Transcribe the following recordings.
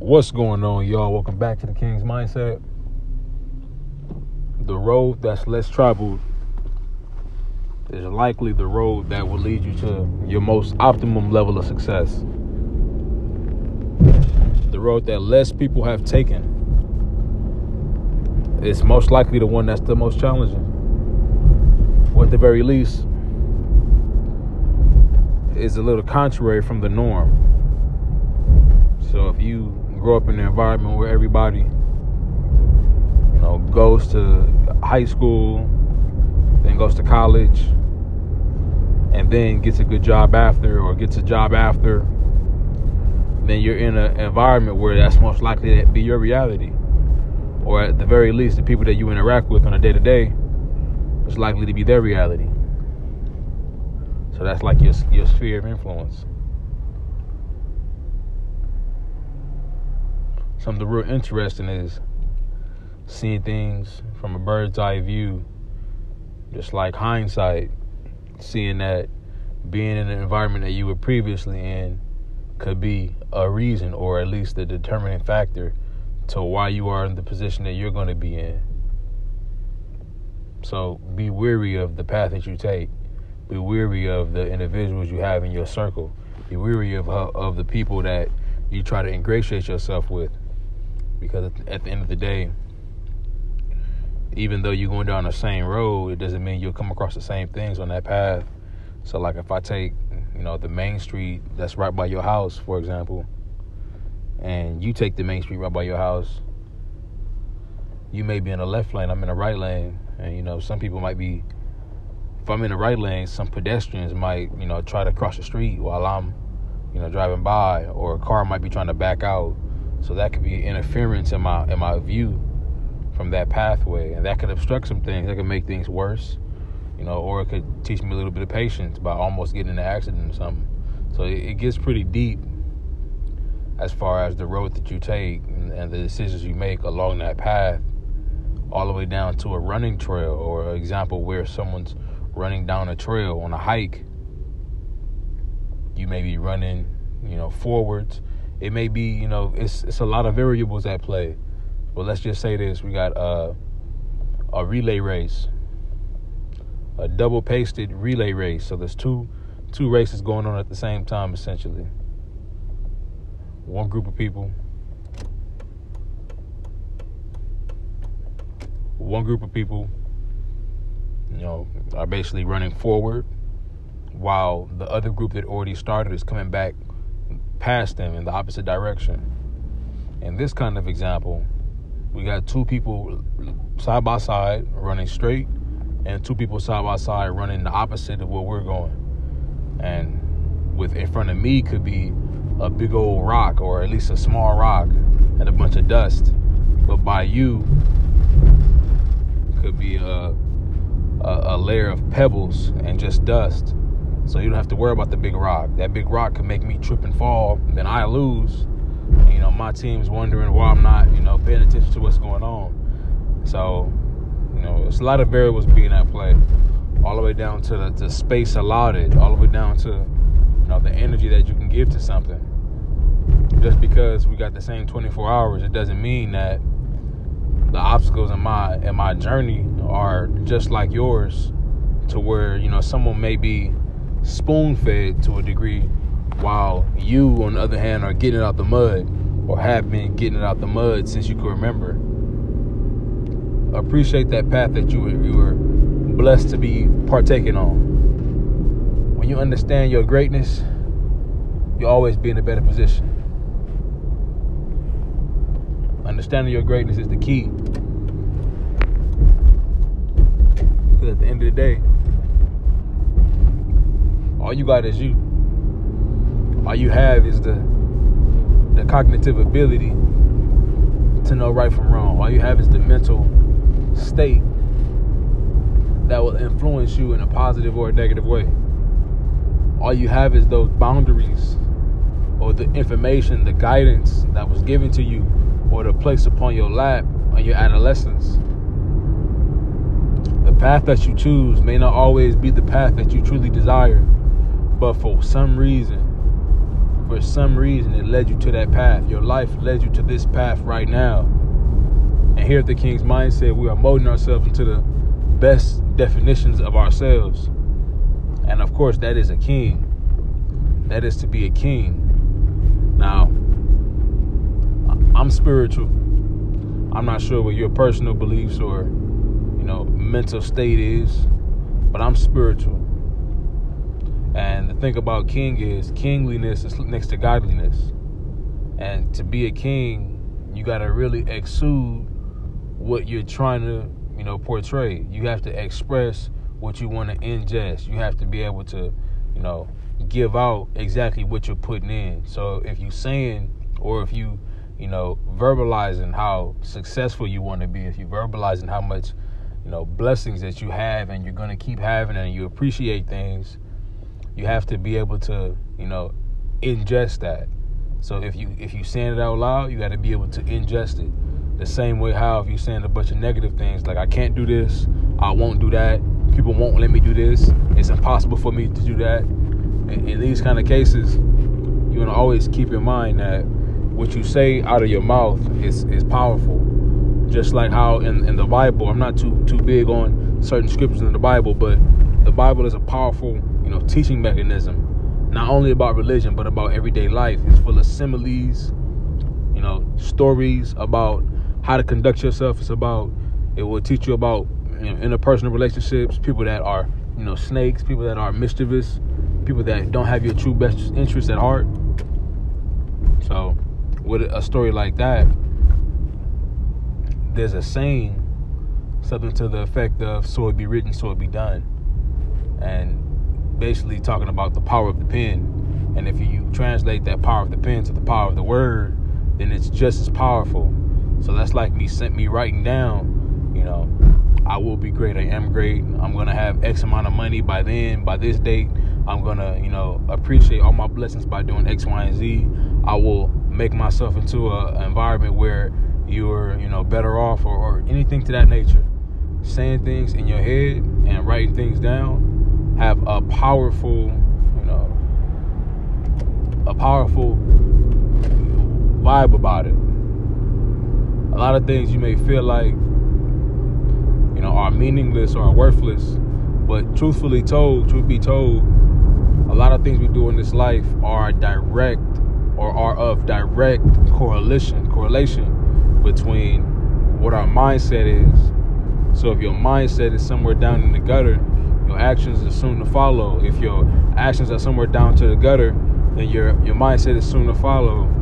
What's going on, y'all? Welcome back to the King's Mindset. The road that's less traveled is likely the road that will lead you to your most optimum level of success. The road that less people have taken is most likely the one that's the most challenging. Or at the very least, is a little contrary from the norm. So if you grow up in an environment where everybody, you know, goes to high school, then goes to college, and then gets a good job after, or gets a job after, then you're in an environment where that's most likely to be your reality. Or at the very least, the people that you interact with on a day to day is likely to be their reality. So that's like your your sphere of influence. Something real interesting is seeing things from a bird's eye view, just like hindsight, seeing that being in an environment that you were previously in could be a reason or at least a determining factor to why you are in the position that you're going to be in. So be weary of the path that you take. Be weary of the individuals you have in your circle. Be weary of of the people that you try to ingratiate yourself with. Because at the end of the day, even though you're going down the same road, it doesn't mean you'll come across the same things on that path. So, like if I take, you know, the main street that's right by your house, for example, and you take the main street right by your house, you may be in the left lane, I'm in the right lane, and you know, some people might be if I'm in the right lane, some pedestrians might, you know, try to cross the street while I'm, you know, driving by, or a car might be trying to back out. So that could be interference in my in my view from that pathway, and that could obstruct some things. That could make things worse, you know, or it could teach me a little bit of patience by almost getting in an accident or something. So it, it gets pretty deep as far as the road that you take and, and the decisions you make along that path, all the way down to a running trail, or an example where someone's running down a trail on a hike. You may be running, you know, forwards. It may be, you know, it's it's a lot of variables at play. But let's just say this: we got a a relay race, a double pasted relay race. So there's two two races going on at the same time, essentially. One group of people, one group of people you know, are basically running forward while the other group that already started is coming back past them in the opposite direction. In this kind of example, we got two people side by side running straight and two people side by side running the opposite of where we're going. And with in front of me could be a big old rock or at least a small rock and a bunch of dust. But by you could be a a, a layer of pebbles and just dust. So you don't have to worry about the big rock. That big rock could make me trip and fall, and then I lose. And, you know, my team's wondering why I'm not, you know, paying attention to what's going on. So, you know, it's a lot of variables being at play. All the way down to the, the space allotted, all the way down to, you know, the energy that you can give to something. Just because we got the same 24 hours, it doesn't mean that the obstacles in my in my journey are just like yours to where you know someone may be spoon fed to a degree while you on the other hand are getting out the mud or have been getting it out the mud since you can remember. Appreciate that path that you were, you were blessed to be partaking on. When you understand your greatness you'll always be in a better position. Understanding your greatness is the key. Because at the end of the day, all you got is you. All you have is the the cognitive ability to know right from wrong. All you have is the mental state that will influence you in a positive or a negative way. All you have is those boundaries or the information, the guidance that was given to you or the place upon your lap in your adolescence. The path that you choose may not always be the path that you truly desire, but for some reason, for some reason it led you to that path. Your life led you to this path right now. And here at the King's Mindset, we are molding ourselves into the best definitions of ourselves. And of course, that is a king. That is to be a king. Now, I'm spiritual. I'm not sure what your personal beliefs or, you know, mental state is, but I'm spiritual. And the thing about king is kingliness is next to godliness. And to be a king, you got to really exude what you're trying to, you know, portray. You have to express what you want to ingest. You have to be able to, you know, give out exactly what you're putting in. So if you're saying or if you, you know, verbalizing how successful you want to be, if you're verbalizing how much, you know, blessings that you have and you're going to keep having and you appreciate things, you have to be able to, you know, ingest that. So if you if you saying it out loud, you got to be able to ingest it. The same way how if you're saying a bunch of negative things like I can't do this, I won't do that, people won't let me do this, it's impossible for me to do that. In, in these kind of cases, you want to always keep in mind that what you say out of your mouth is is powerful. Just like how in, in the Bible, I'm not too too big on certain scriptures in the Bible, but the Bible is a powerful, you know, teaching mechanism, not only about religion, but about everyday life. It's full of similes, you know, stories about how to conduct yourself. It's about it will teach you about you know, interpersonal relationships, people that are you know snakes, people that are mischievous, people that don't have your true best interests at heart. So, with a story like that, there's a saying, something to the effect of "So it be written, so it be done," and basically talking about the power of the pen. And if you translate that power of the pen to the power of the word, then it's just as powerful. So that's like me sent me writing down, you know, I will be great. I am great. I'm gonna have X amount of money by then. By this date, I'm gonna, you know, appreciate all my blessings by doing X, Y, and Z. I will make myself into a, an environment where you're, you know, better off or, or anything to that nature. Saying things in your head and writing things down have a powerful, you know, a powerful vibe about it. A lot of things you may feel like you know are meaningless or are worthless but truthfully told truth be told a lot of things we do in this life are direct or are of direct correlation correlation between what our mindset is. So if your mindset is somewhere down in the gutter your actions are soon to follow. If your actions are somewhere down to the gutter then your your mindset is soon to follow.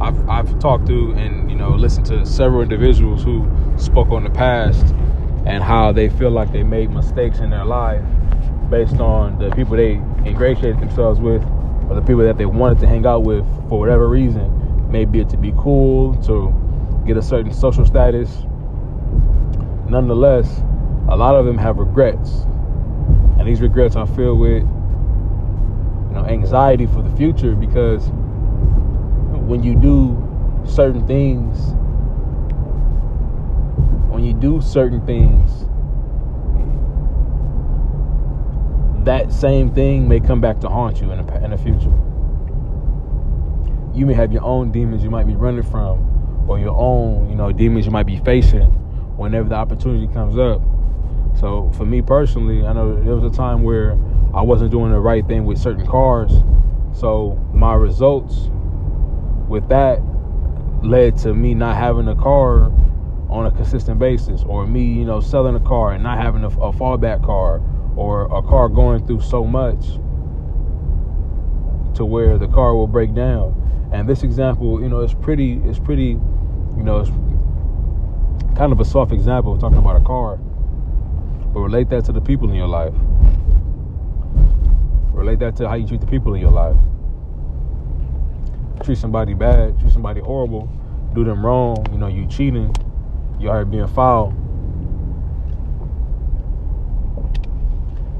I've, I've talked to and you know listened to several individuals who spoke on the past and how they feel like they made mistakes in their life based on the people they ingratiated themselves with or the people that they wanted to hang out with for whatever reason. Maybe it to be cool to get a certain social status. Nonetheless a lot of them have regrets these regrets are filled with you know anxiety for the future because when you do certain things, when you do certain things, that same thing may come back to haunt you in the, in the future. You may have your own demons you might be running from, or your own, you know, demons you might be facing whenever the opportunity comes up. So for me personally, I know there was a time where I wasn't doing the right thing with certain cars. So my results with that led to me not having a car on a consistent basis or me you know selling a car and not having a, a fallback car or a car going through so much to where the car will break down and this example you know it's pretty it's pretty you know it's kind of a soft example talking about a car but relate that to the people in your life relate that to how you treat the people in your life treat somebody bad, treat somebody horrible, do them wrong, you know, you cheating, you are being foul.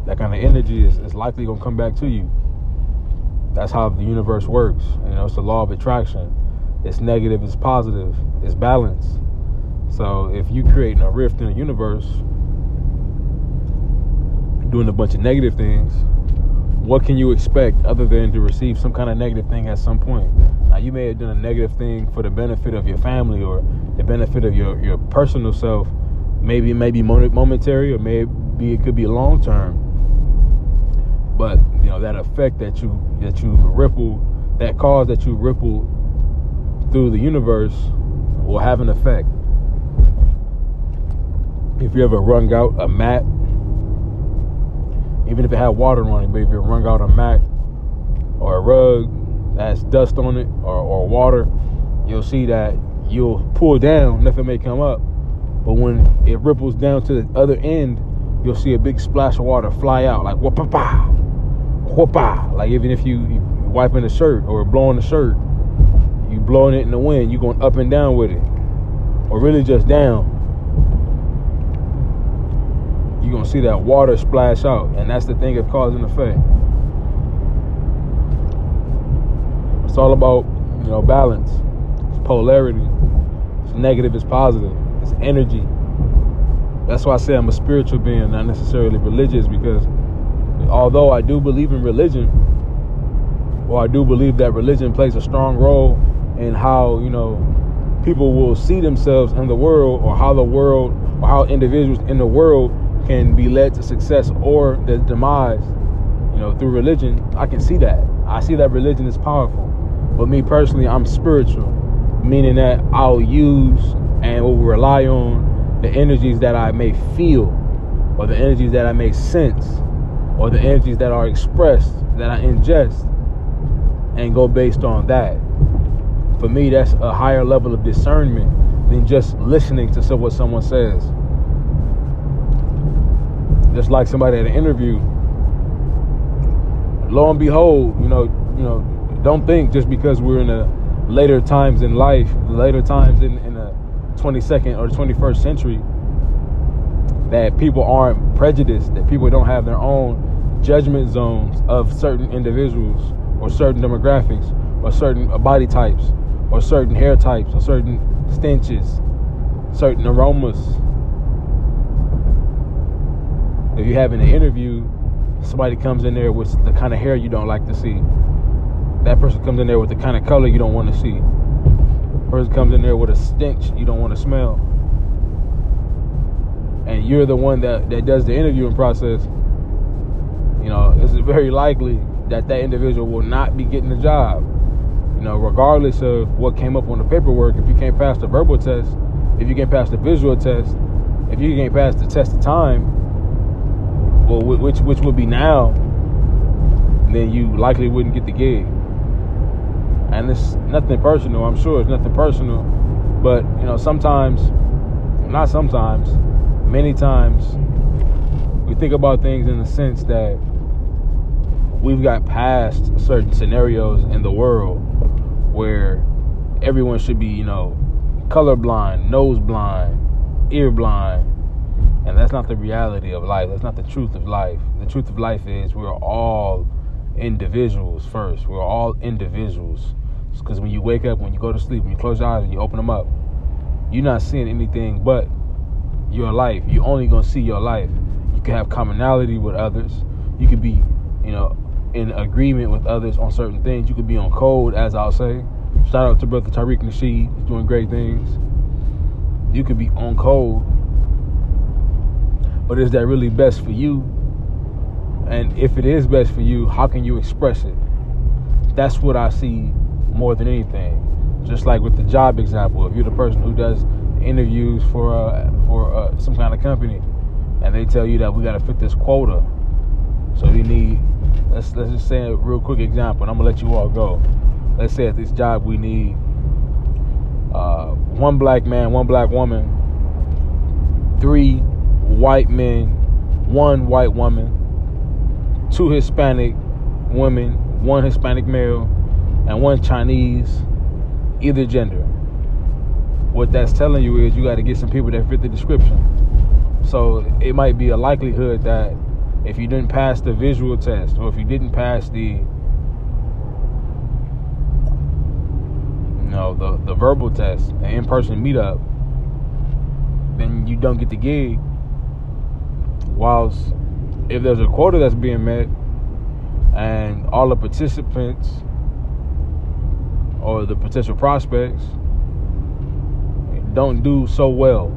That kind of energy is, is likely gonna come back to you. That's how the universe works. You know, it's the law of attraction. It's negative, it's positive, it's balance. So if you creating a rift in the universe, doing a bunch of negative things, what can you expect other than to receive some kind of negative thing at some point? Now, you may have done a negative thing for the benefit of your family or the benefit of your, your personal self. Maybe it may be momentary or maybe it could be long term. But you know that effect that you that you ripple, that cause that you ripple through the universe will have an effect. If you ever wrung out a mat even if it had water it, but if you wrung out a mat or a rug that has dust on it or, or water, you'll see that you'll pull down, nothing may come up. But when it ripples down to the other end, you'll see a big splash of water fly out like whoop-a-pa, whoop-a. Like even if you, you wiping the shirt or blowing the shirt, you blowing it in the wind, you're going up and down with it. Or really just down you're gonna see that water splash out, and that's the thing of cause and effect. It's all about you know balance, it's polarity, it's negative, it's positive, it's energy. That's why I say I'm a spiritual being, not necessarily religious, because although I do believe in religion, or I do believe that religion plays a strong role in how you know people will see themselves in the world, or how the world, or how individuals in the world can be led to success or the demise, you know, through religion, I can see that. I see that religion is powerful. But me personally, I'm spiritual, meaning that I'll use and will rely on the energies that I may feel, or the energies that I may sense, or the energies that are expressed, that I ingest, and go based on that. For me, that's a higher level of discernment than just listening to what someone says just like somebody at an interview. Lo and behold, you know, you know, don't think just because we're in a later times in life, later times in, in the 22nd or 21st century, that people aren't prejudiced, that people don't have their own judgment zones of certain individuals or certain demographics or certain body types or certain hair types or certain stenches, certain aromas, if you're having an interview, somebody comes in there with the kind of hair you don't like to see. That person comes in there with the kind of color you don't want to see. Person comes in there with a stench you don't want to smell. And you're the one that, that does the interviewing process. You know, it's very likely that that individual will not be getting the job. You know, regardless of what came up on the paperwork, if you can't pass the verbal test, if you can't pass the visual test, if you can't pass the test of time, well, which which would be now, then you likely wouldn't get the gig. And it's nothing personal. I'm sure it's nothing personal, but you know sometimes, not sometimes, many times, we think about things in the sense that we've got past certain scenarios in the world where everyone should be, you know, colorblind, nose blind, ear blind, that's not the reality of life. That's not the truth of life. The truth of life is we're all individuals first. We're all individuals. Because when you wake up, when you go to sleep, when you close your eyes and you open them up, you're not seeing anything but your life. You're only going to see your life. You can have commonality with others. You can be, you know, in agreement with others on certain things. You could be on code, as I'll say. Shout out to brother Tariq Nasheed. He's doing great things. You could be on code but is that really best for you? And if it is best for you, how can you express it? That's what I see more than anything. Just like with the job example, if you're the person who does interviews for uh, for uh, some kind of company, and they tell you that we got to fit this quota, so you need let's let's just say a real quick example, and I'm gonna let you all go. Let's say at this job we need uh, one black man, one black woman, three white men, one white woman, two Hispanic women, one Hispanic male, and one Chinese, either gender. What that's telling you is you got to get some people that fit the description. So it might be a likelihood that if you didn't pass the visual test or if you didn't pass the you know the the verbal test, the in-person meetup, then you don't get the gig whilst if there's a quota that's being met, and all the participants or the potential prospects don't do so well,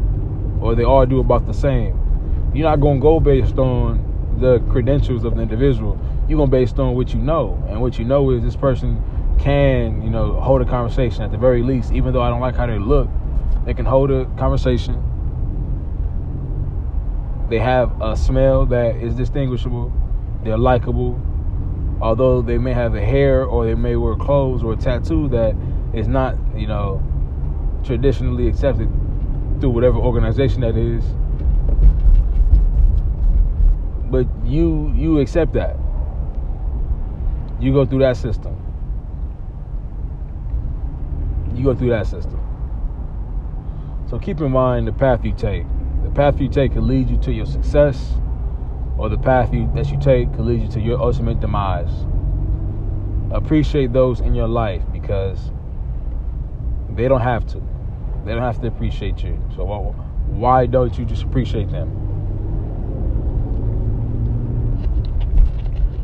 or they all do about the same. You're not gonna go based on the credentials of the individual. You're gonna based on what you know, and what you know is this person can, you know, hold a conversation at the very least. Even though I don't like how they look, they can hold a conversation. They have a smell that is distinguishable. They're likable. Although they may have a hair or they may wear clothes or a tattoo that is not, you know, traditionally accepted through whatever organization that is. But you you accept that. You go through that system. You go through that system. So keep in mind the path you take. The path you take can lead you to your success, or the path you, that you take can lead you to your ultimate demise. Appreciate those in your life because they don't have to. They don't have to appreciate you. So why don't you just appreciate them?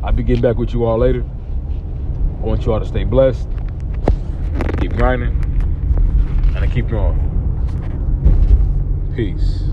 I'll be getting back with you all later. I want you all to stay blessed, keep grinding, and to keep going. Peace.